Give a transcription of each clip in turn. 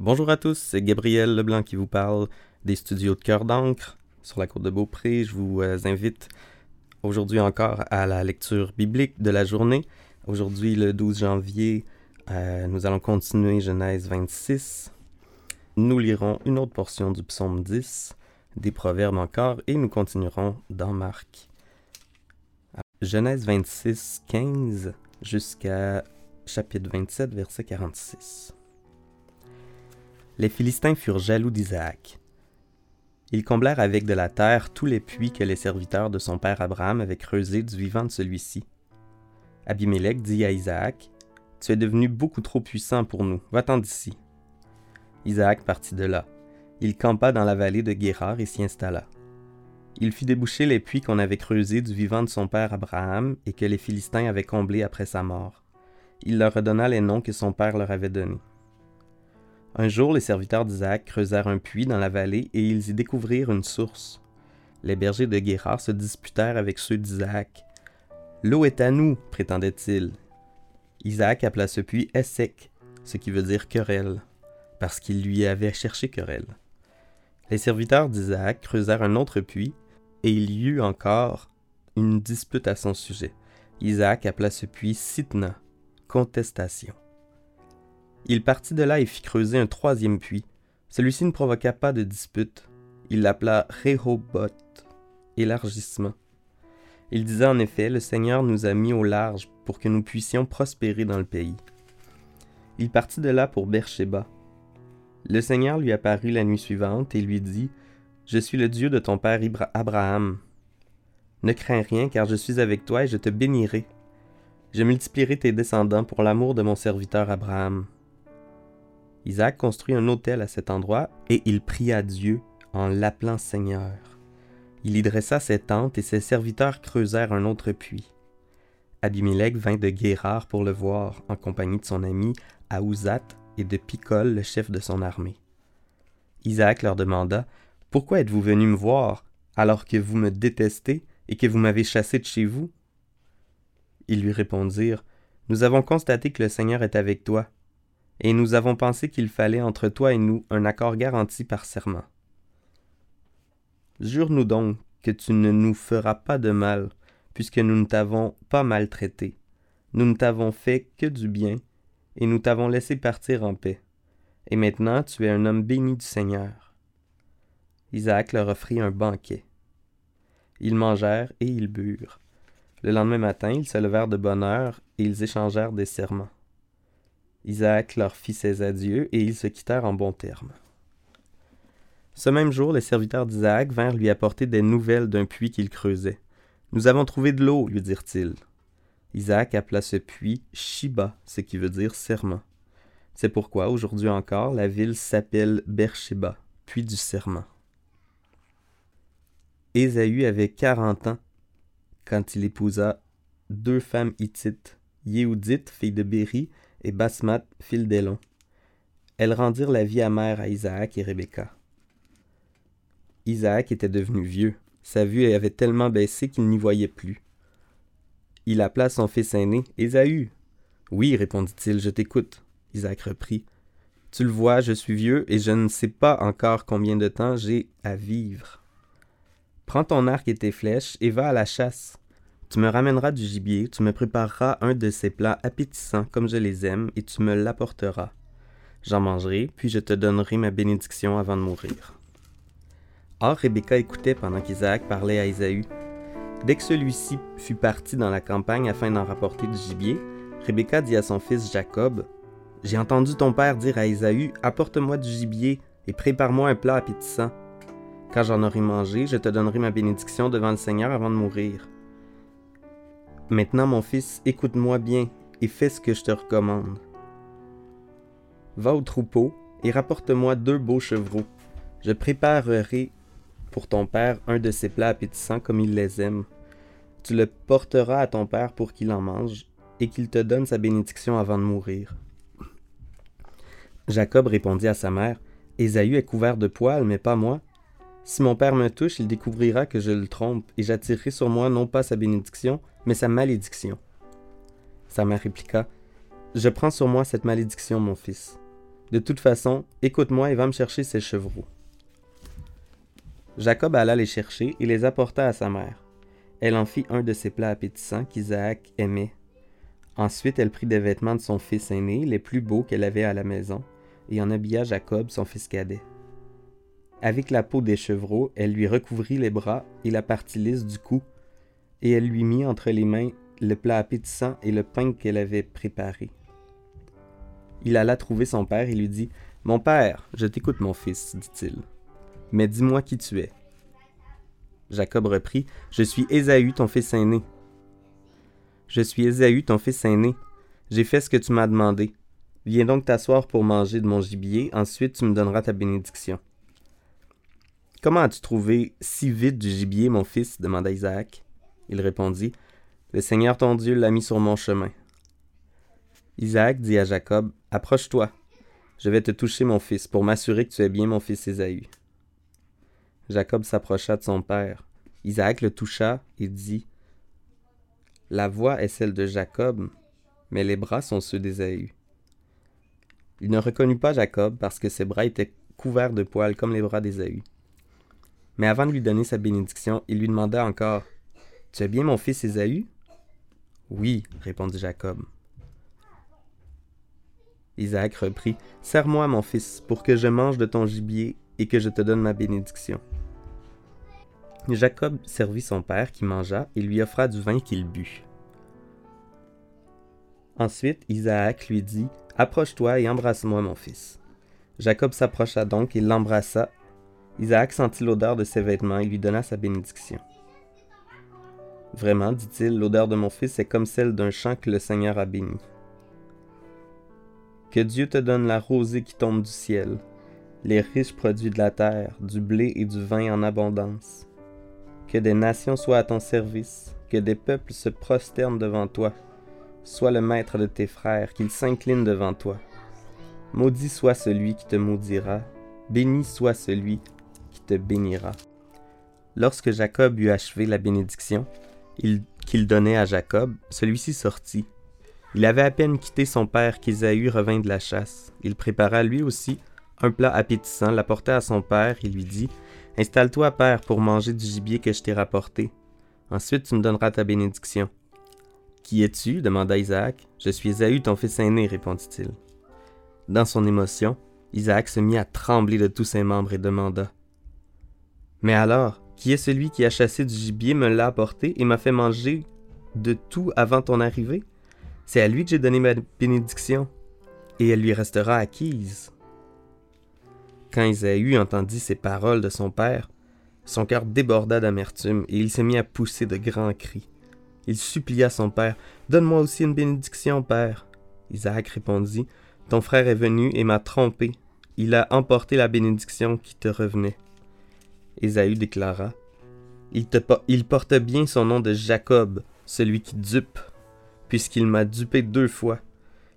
Bonjour à tous, c'est Gabriel Leblanc qui vous parle des studios de Cœur d'encre sur la côte de Beaupré. Je vous euh, invite aujourd'hui encore à la lecture biblique de la journée. Aujourd'hui, le 12 janvier, euh, nous allons continuer Genèse 26. Nous lirons une autre portion du psaume 10, des proverbes encore, et nous continuerons dans Marc. Genèse 26, 15 jusqu'à chapitre 27, verset 46. Les Philistins furent jaloux d'Isaac. Ils comblèrent avec de la terre tous les puits que les serviteurs de son père Abraham avaient creusés du vivant de celui-ci. Abimelech dit à Isaac Tu es devenu beaucoup trop puissant pour nous, va-t'en d'ici. Isaac partit de là. Il campa dans la vallée de Guérard et s'y installa. Il fit déboucher les puits qu'on avait creusés du vivant de son père Abraham et que les Philistins avaient comblés après sa mort. Il leur redonna les noms que son père leur avait donnés. Un jour, les serviteurs d'Isaac creusèrent un puits dans la vallée et ils y découvrirent une source. Les bergers de Guérard se disputèrent avec ceux d'Isaac. L'eau est à nous, prétendait-il. Isaac appela ce puits Essek, ce qui veut dire querelle, parce qu'il lui avait cherché querelle. Les serviteurs d'Isaac creusèrent un autre puits, et il y eut encore une dispute à son sujet. Isaac appela ce puits Sitna, contestation. Il partit de là et fit creuser un troisième puits. Celui-ci ne provoqua pas de dispute. Il l'appela Rehoboth, élargissement. Il disait en effet, le Seigneur nous a mis au large pour que nous puissions prospérer dans le pays. Il partit de là pour Beersheba. Le Seigneur lui apparut la nuit suivante et lui dit, Je suis le Dieu de ton père Abraham. Ne crains rien, car je suis avec toi et je te bénirai. Je multiplierai tes descendants pour l'amour de mon serviteur Abraham. Isaac construit un autel à cet endroit et il pria Dieu en l'appelant Seigneur. Il y dressa ses tentes et ses serviteurs creusèrent un autre puits. Abimelech vint de Guérard pour le voir, en compagnie de son ami Aouzat et de Picol, le chef de son armée. Isaac leur demanda Pourquoi êtes-vous venus me voir, alors que vous me détestez et que vous m'avez chassé de chez vous? Ils lui répondirent Nous avons constaté que le Seigneur est avec toi, et nous avons pensé qu'il fallait entre toi et nous un accord garanti par serment. Jure-nous donc que tu ne nous feras pas de mal, puisque nous ne t'avons pas maltraité. Nous ne t'avons fait que du bien, et nous t'avons laissé partir en paix. Et maintenant tu es un homme béni du Seigneur. Isaac leur offrit un banquet. Ils mangèrent et ils burent. Le lendemain matin, ils se levèrent de bonne heure et ils échangèrent des serments. Isaac leur fit ses adieux et ils se quittèrent en bons termes. Ce même jour, les serviteurs d'Isaac vinrent lui apporter des nouvelles d'un puits qu'il creusait. Nous avons trouvé de l'eau, lui dirent-ils. Isaac appela ce puits Shiba, ce qui veut dire serment. C'est pourquoi, aujourd'hui encore, la ville s'appelle Beersheba, puits du serment. Ésaü avait quarante ans quand il épousa deux femmes hittites, Yéhoudite, fille de Béri, et Basmat, fil d'Élon. Elles rendirent la vie amère à Isaac et Rebecca. Isaac était devenu vieux. Sa vue avait tellement baissé qu'il n'y voyait plus. Il appela son fils aîné, Ésaü. Oui, répondit-il, je t'écoute. Isaac reprit. Tu le vois, je suis vieux et je ne sais pas encore combien de temps j'ai à vivre. Prends ton arc et tes flèches et va à la chasse. Tu me ramèneras du gibier, tu me prépareras un de ces plats appétissants comme je les aime, et tu me l'apporteras. J'en mangerai, puis je te donnerai ma bénédiction avant de mourir. Or Rebecca écoutait pendant qu'Isaac parlait à Ésaü. Dès que celui-ci fut parti dans la campagne afin d'en rapporter du gibier, Rebecca dit à son fils Jacob J'ai entendu ton père dire à Ésaü Apporte-moi du gibier et prépare-moi un plat appétissant. Quand j'en aurai mangé, je te donnerai ma bénédiction devant le Seigneur avant de mourir. Maintenant, mon fils, écoute-moi bien et fais ce que je te recommande. Va au troupeau et rapporte-moi deux beaux chevreaux. Je préparerai pour ton père un de ces plats appétissants comme il les aime. Tu le porteras à ton père pour qu'il en mange et qu'il te donne sa bénédiction avant de mourir. Jacob répondit à sa mère Ésaü est couvert de poils, mais pas moi. Si mon père me touche, il découvrira que je le trompe, et j'attirerai sur moi non pas sa bénédiction, mais sa malédiction. Sa mère répliqua Je prends sur moi cette malédiction, mon fils. De toute façon, écoute-moi et va me chercher ces chevreaux. Jacob alla les chercher et les apporta à sa mère. Elle en fit un de ces plats appétissants qu'Isaac aimait. Ensuite, elle prit des vêtements de son fils aîné, les plus beaux qu'elle avait à la maison, et en habilla Jacob, son fils cadet. Avec la peau des chevreaux, elle lui recouvrit les bras et la partie lisse du cou, et elle lui mit entre les mains le plat appétissant et le pain qu'elle avait préparé. Il alla trouver son père et lui dit Mon père, je t'écoute, mon fils, dit-il. Mais dis-moi qui tu es. Jacob reprit Je suis Ésaü, ton fils aîné. Je suis Ésaü, ton fils aîné. J'ai fait ce que tu m'as demandé. Viens donc t'asseoir pour manger de mon gibier, ensuite tu me donneras ta bénédiction. Comment as-tu trouvé si vite du gibier, mon fils demanda Isaac. Il répondit Le Seigneur ton Dieu l'a mis sur mon chemin. Isaac dit à Jacob Approche-toi. Je vais te toucher, mon fils, pour m'assurer que tu es bien mon fils Ésaü. Jacob s'approcha de son père. Isaac le toucha et dit La voix est celle de Jacob, mais les bras sont ceux d'Ésaü. Il ne reconnut pas Jacob parce que ses bras étaient couverts de poils comme les bras d'Ésaü. Mais avant de lui donner sa bénédiction, il lui demanda encore Tu es bien mon fils Ésaü Oui, répondit Jacob. Isaac reprit Serre-moi, mon fils, pour que je mange de ton gibier et que je te donne ma bénédiction. Jacob servit son père qui mangea et lui offra du vin qu'il but. Ensuite, Isaac lui dit Approche-toi et embrasse-moi, mon fils. Jacob s'approcha donc et l'embrassa. Isaac sentit l'odeur de ses vêtements et lui donna sa bénédiction. Vraiment, dit-il, l'odeur de mon fils est comme celle d'un champ que le Seigneur a béni. Que Dieu te donne la rosée qui tombe du ciel, les riches produits de la terre, du blé et du vin en abondance. Que des nations soient à ton service, que des peuples se prosternent devant toi. Sois le maître de tes frères, qu'ils s'inclinent devant toi. Maudit soit celui qui te maudira, béni soit celui qui te bénira. Lorsque Jacob eut achevé la bénédiction qu'il donnait à Jacob, celui-ci sortit. Il avait à peine quitté son père qu'Ésaü revint de la chasse. Il prépara lui aussi un plat appétissant, l'apporta à son père et lui dit Installe-toi, père, pour manger du gibier que je t'ai rapporté. Ensuite, tu me donneras ta bénédiction. Qui es-tu? demanda Isaac. Je suis Ésaü, ton fils aîné, répondit-il. Dans son émotion, Isaac se mit à trembler de tous ses membres et demanda Mais alors, qui est celui qui a chassé du gibier, me l'a apporté et m'a fait manger de tout avant ton arrivée? C'est à lui que j'ai donné ma bénédiction, et elle lui restera acquise. Quand Isaïe entendit ces paroles de son père, son cœur déborda d'amertume et il se mit à pousser de grands cris. Il supplia son père Donne-moi aussi une bénédiction, père. Isaac répondit Ton frère est venu et m'a trompé. Il a emporté la bénédiction qui te revenait. Ésaü déclara il, porte bien son nom de Jacob, celui qui dupe, puisqu'il m'a dupé deux fois.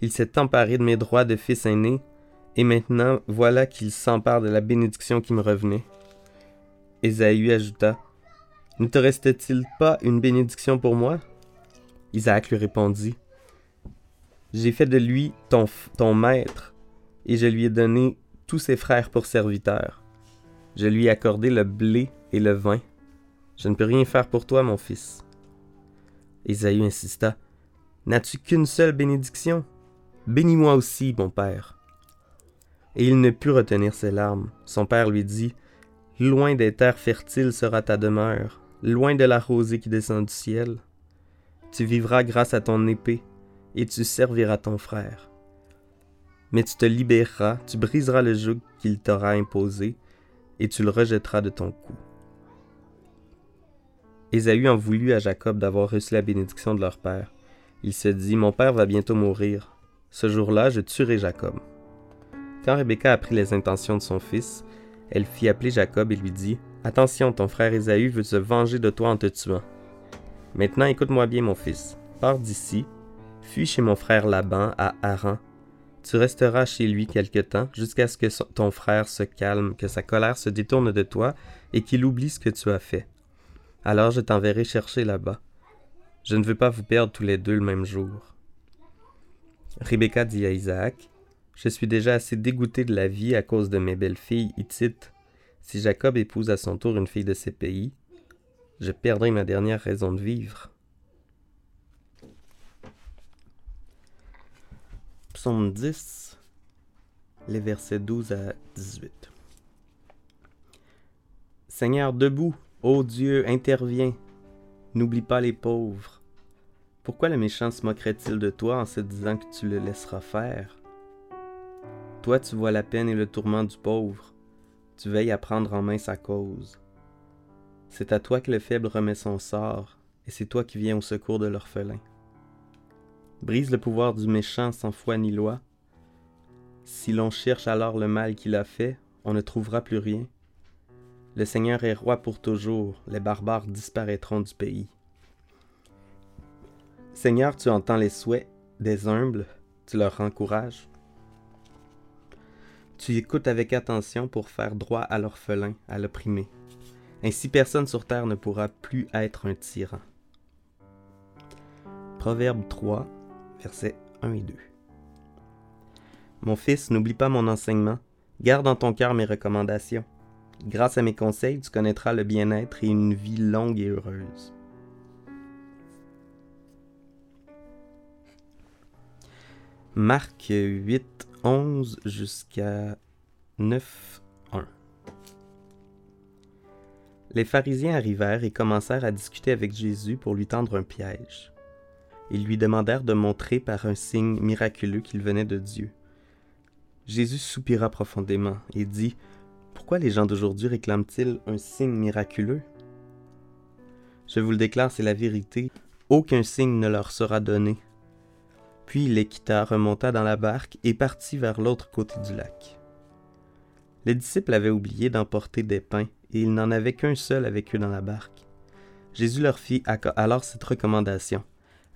Il s'est emparé de mes droits de fils aîné et maintenant, voilà qu'il s'empare de la bénédiction qui me revenait. Ésaü ajouta Ne te reste-t-il pas une bénédiction pour moi? Isaac lui répondit J'ai fait de lui ton maître, et je lui ai donné tous ses frères pour serviteurs. Je lui ai accordé le blé et le vin. Je ne peux rien faire pour toi, mon fils. Ésaü insista N'as-tu qu'une seule bénédiction? Bénis-moi aussi, mon père et il ne put retenir ses larmes. Son père lui dit Loin des terres fertiles sera ta demeure, loin de la rosée qui descend du ciel. Tu vivras grâce à ton épée, et tu serviras ton frère. Mais tu te libéreras, tu briseras le joug qu'il t'aura imposé, et tu le rejetteras de ton cou. Ésaü en voulut à Jacob d'avoir reçu la bénédiction de leur père. Il se dit Mon père va bientôt mourir. Ce jour-là, je tuerai Jacob. Quand Rebecca apprit les intentions de son fils, elle fit appeler Jacob et lui dit Attention, ton frère Ésaü veut se venger de toi en te tuant. Maintenant écoute-moi bien, mon fils. Pars d'ici, fuis chez mon frère Laban à Haran. Tu resteras chez lui quelque temps jusqu'à ce que ton frère se calme, que sa colère se détourne de toi et qu'il oublie ce que tu as fait. Alors je t'enverrai chercher là-bas. Je ne veux pas vous perdre tous les deux le même jour. Rebecca dit à Isaac Je suis déjà assez dégoûté de la vie à cause de mes belles-filles hittites. Si Jacob épouse à son tour une fille de ces pays, je perdrai ma dernière raison de vivre. Psaume 10, les versets 12 à 18. Seigneur, debout, ô Dieu, interviens. N'oublie pas les pauvres. Pourquoi le méchant se moquerait-il de toi en se disant que tu le laisseras faire? Toi, tu vois la peine et le tourment du pauvre. Tu veilles à prendre en main sa cause. C'est à toi que le faible remet son sort, et c'est toi qui viens au secours de l'orphelin. Brise le pouvoir du méchant sans foi ni loi. Si l'on cherche alors le mal qu'il a fait, on ne trouvera plus rien. Le Seigneur est roi pour toujours, les barbares disparaîtront du pays. Seigneur, tu entends les souhaits des humbles, tu leur encourages. Tu écoutes avec attention pour faire droit à l'orphelin, à l'opprimé. Ainsi personne sur terre ne pourra plus être un tyran. Proverbe 3, versets 1 et 2. Mon fils, n'oublie pas mon enseignement, garde en ton cœur mes recommandations. Grâce à mes conseils, tu connaîtras le bien-être et une vie longue et heureuse. Marc 8, 11 jusqu'à 9, 1. Les pharisiens arrivèrent et commencèrent à discuter avec Jésus pour lui tendre un piège. Ils lui demandèrent de montrer par un signe miraculeux qu'il venait de Dieu. Jésus soupira profondément et dit Pourquoi les gens d'aujourd'hui réclament-ils un signe miraculeux Je vous le déclare, c'est la vérité. Aucun signe ne leur sera donné. Puis il les quitta, remonta dans la barque et partit vers l'autre côté du lac. Les disciples avaient oublié d'emporter des pains, et il n'en avait qu'un seul avec eux dans la barque. Jésus leur fit alors cette recommandation.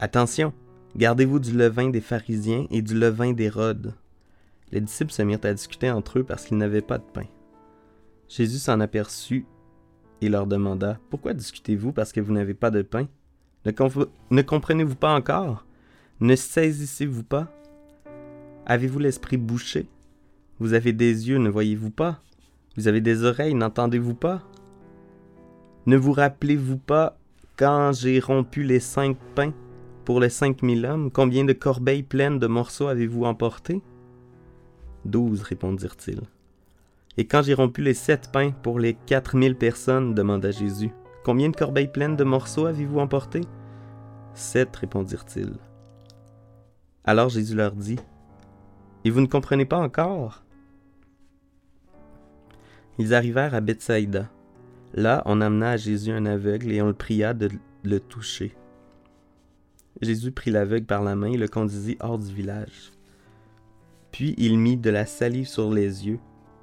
Attention, gardez-vous du levain des pharisiens et du levain d'Hérode. Les disciples se mirent à discuter entre eux parce qu'ils n'avaient pas de pain. Jésus s'en aperçut et leur demanda Pourquoi discutez-vous parce que vous n'avez pas de pain? Ne, ne comprenez-vous pas encore? Ne saisissez-vous pas? Avez-vous l'esprit bouché? Vous avez des yeux, ne voyez-vous pas? Vous avez des oreilles, n'entendez-vous pas? Ne vous rappelez-vous pas quand j'ai rompu les cinq pains? Pour les cinq mille hommes, combien de corbeilles pleines de morceaux avez-vous emporté Douze, répondirent-ils. Et quand j'ai rompu les sept pains pour les quatre mille personnes, demanda Jésus, combien de corbeilles pleines de morceaux avez-vous emporté Sept, répondirent-ils. Alors Jésus leur dit, Et vous ne comprenez pas encore? Ils arrivèrent à Bethsaïda. Là, on amena à Jésus un aveugle et on le pria de le toucher. Jésus prit l'aveugle par la main et le conduisit hors du village. Puis il mit de la salive sur les yeux,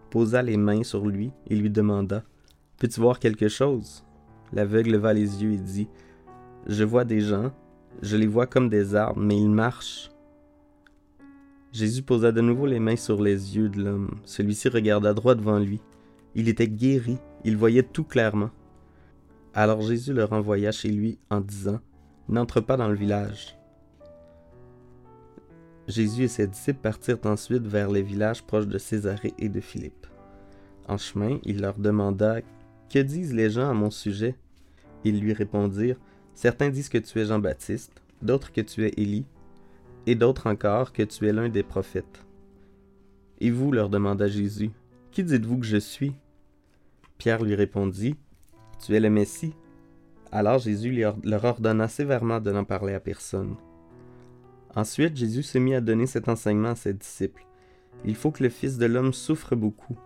posa les mains sur lui et lui demanda Peux-tu voir quelque chose L'aveugle leva les yeux et dit Je vois des gens, je les vois comme des arbres, mais ils marchent. Jésus posa de nouveau les mains sur les yeux de l'homme. Celui-ci regarda droit devant lui. Il était guéri, il voyait tout clairement. Alors Jésus le renvoya chez lui en disant N'entre pas dans le village. Jésus et ses disciples partirent ensuite vers les villages proches de Césarée et de Philippe. En chemin, il leur demanda Que disent les gens à mon sujet? Ils lui répondirent Certains disent que tu es Jean-Baptiste, d'autres que tu es Élie, et d'autres encore que tu es l'un des prophètes. Et vous, leur demanda Jésus, Qui dites-vous que je suis? Pierre lui répondit Tu es le Messie. Alors Jésus leur ordonna sévèrement de n'en parler à personne. Ensuite, Jésus se mit à donner cet enseignement à ses disciples. Il faut que le Fils de l'homme souffre beaucoup.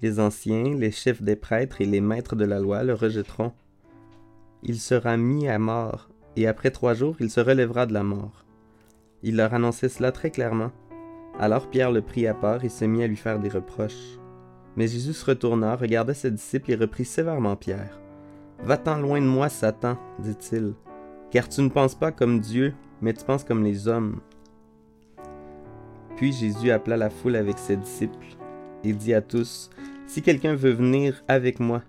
Les anciens, les chefs des prêtres et les maîtres de la loi le rejetteront. Il sera mis à mort, et après trois jours il se relèvera de la mort. Il leur annonçait cela très clairement. Alors Pierre le prit à part et se mit à lui faire des reproches. Mais Jésus se retourna, regarda ses disciples et reprit sévèrement Pierre. Va-t'en loin de moi, Satan, dit-il, car tu ne penses pas comme Dieu, mais tu penses comme les hommes. Puis Jésus appela la foule avec ses disciples et dit à tous, Si quelqu'un veut venir avec moi,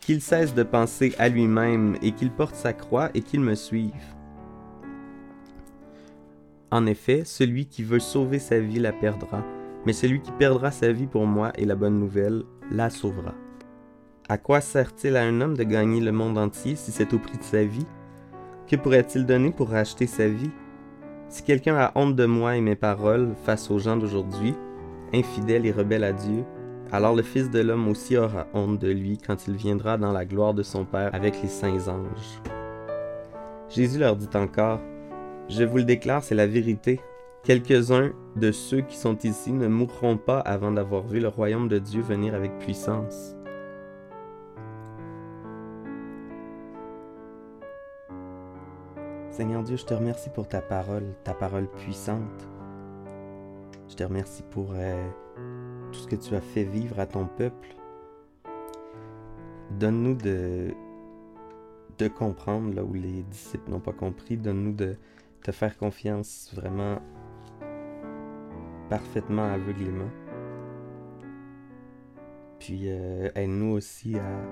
qu'il cesse de penser à lui-même et qu'il porte sa croix et qu'il me suive. En effet, celui qui veut sauver sa vie la perdra, Mais celui qui perdra sa vie pour moi et la bonne nouvelle la sauvera. À quoi sert-il à un homme de gagner le monde entier si c'est au prix de sa vie? Que pourrait-il donner pour racheter sa vie? Si quelqu'un a honte de moi et mes paroles face aux gens d'aujourd'hui, infidèle et rebelle à Dieu, alors le Fils de l'homme aussi aura honte de lui quand il viendra dans la gloire de son Père avec les saints anges. Jésus leur dit encore, Je vous le déclare, c'est la vérité. Quelques-uns de ceux qui sont ici ne mourront pas avant d'avoir vu le royaume de Dieu venir avec puissance. Seigneur Dieu, je te remercie pour ta parole, ta parole puissante. Je te remercie pour euh, tout ce que tu as fait vivre à ton peuple. Donne-nous de, de comprendre là où les disciples n'ont pas compris. Donne-nous de te faire confiance vraiment parfaitement aveuglément. Puis euh, aide-nous aussi à,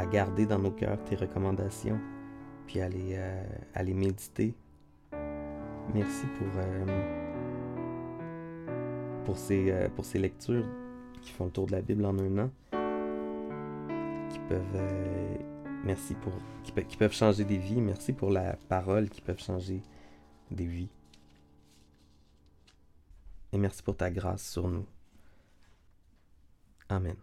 à garder dans nos cœurs tes recommandations, puis les, euh, les méditer. Merci pour, euh, pour, ces, pour ces lectures qui font le tour de la Bible en un an, qui peuvent, merci pour, qui peuvent changer des vies. Merci pour la parole qui peuvent changer des vies et merci pour ta grâce sur nous. Amen.